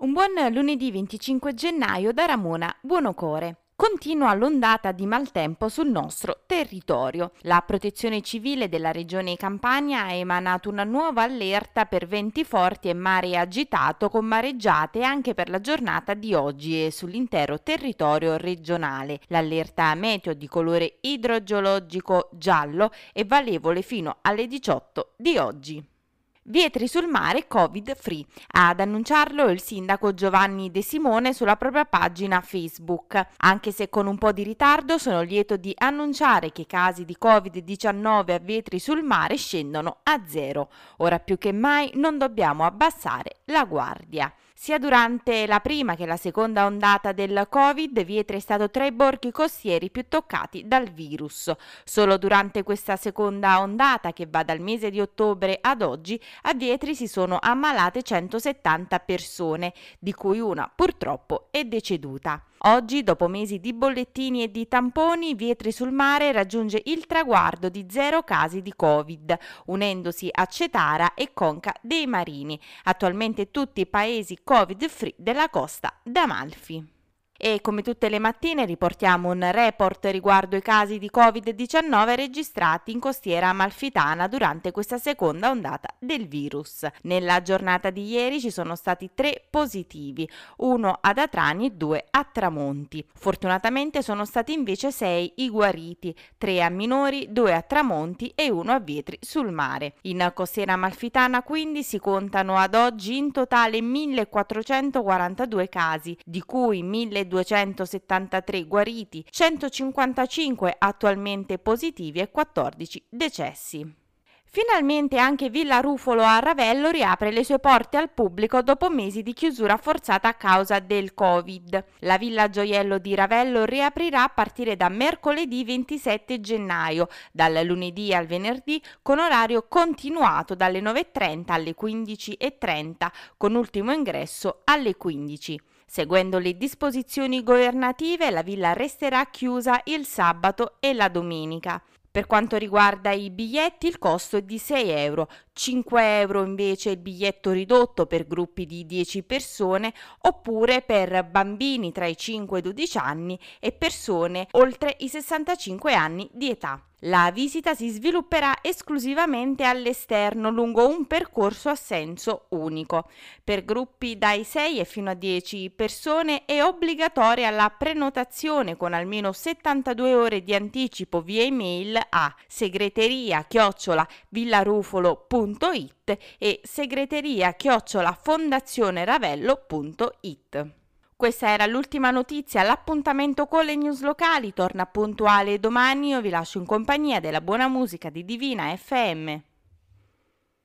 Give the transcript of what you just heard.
Un buon lunedì 25 gennaio da Ramona Buonocore. Continua l'ondata di maltempo sul nostro territorio. La protezione civile della regione Campania ha emanato una nuova allerta per venti forti e mare agitato con mareggiate anche per la giornata di oggi e sull'intero territorio regionale. L'allerta meteo di colore idrogeologico giallo è valevole fino alle 18 di oggi. Vietri sul mare Covid free. Ad annunciarlo il sindaco Giovanni De Simone sulla propria pagina Facebook. Anche se con un po' di ritardo sono lieto di annunciare che i casi di Covid-19 a Vietri sul mare scendono a zero. Ora più che mai non dobbiamo abbassare la guardia. Sia durante la prima che la seconda ondata del Covid, Vietri è stato tra i borghi costieri più toccati dal virus. Solo durante questa seconda ondata, che va dal mese di ottobre ad oggi, a Vietri si sono ammalate 170 persone, di cui una purtroppo è deceduta. Oggi, dopo mesi di bollettini e di tamponi, Vietri sul Mare raggiunge il traguardo di zero casi di Covid, unendosi a Cetara e Conca dei Marini, attualmente tutti i paesi Covid-free della costa d'Amalfi. E come tutte le mattine riportiamo un report riguardo i casi di Covid-19 registrati in costiera amalfitana durante questa seconda ondata del virus. Nella giornata di ieri ci sono stati tre positivi, uno ad Atrani e due a Tramonti. Fortunatamente sono stati invece sei i guariti, tre a Minori, due a Tramonti e uno a Vietri sul mare. In costiera amalfitana quindi si contano ad oggi in totale 1442 casi, di cui 1200 273 guariti, 155 attualmente positivi e 14 decessi. Finalmente anche Villa Rufolo a Ravello riapre le sue porte al pubblico dopo mesi di chiusura forzata a causa del Covid. La Villa Gioiello di Ravello riaprirà a partire da mercoledì 27 gennaio, dal lunedì al venerdì, con orario continuato dalle 9.30 alle 15.30, con ultimo ingresso alle 15. Seguendo le disposizioni governative, la villa resterà chiusa il sabato e la domenica. Per quanto riguarda i biglietti il costo è di 6 euro, 5 euro invece il biglietto ridotto per gruppi di 10 persone oppure per bambini tra i 5 e i 12 anni e persone oltre i 65 anni di età. La visita si svilupperà esclusivamente all'esterno lungo un percorso a senso unico. Per gruppi dai 6 e fino a 10 persone è obbligatoria la prenotazione con almeno 72 ore di anticipo via email a segreteria chiocciola villarufolo.it e segreteria chiocciola fondazioneravello.it. Questa era l'ultima notizia, l'appuntamento con le news locali torna puntuale domani, io vi lascio in compagnia della buona musica di Divina FM.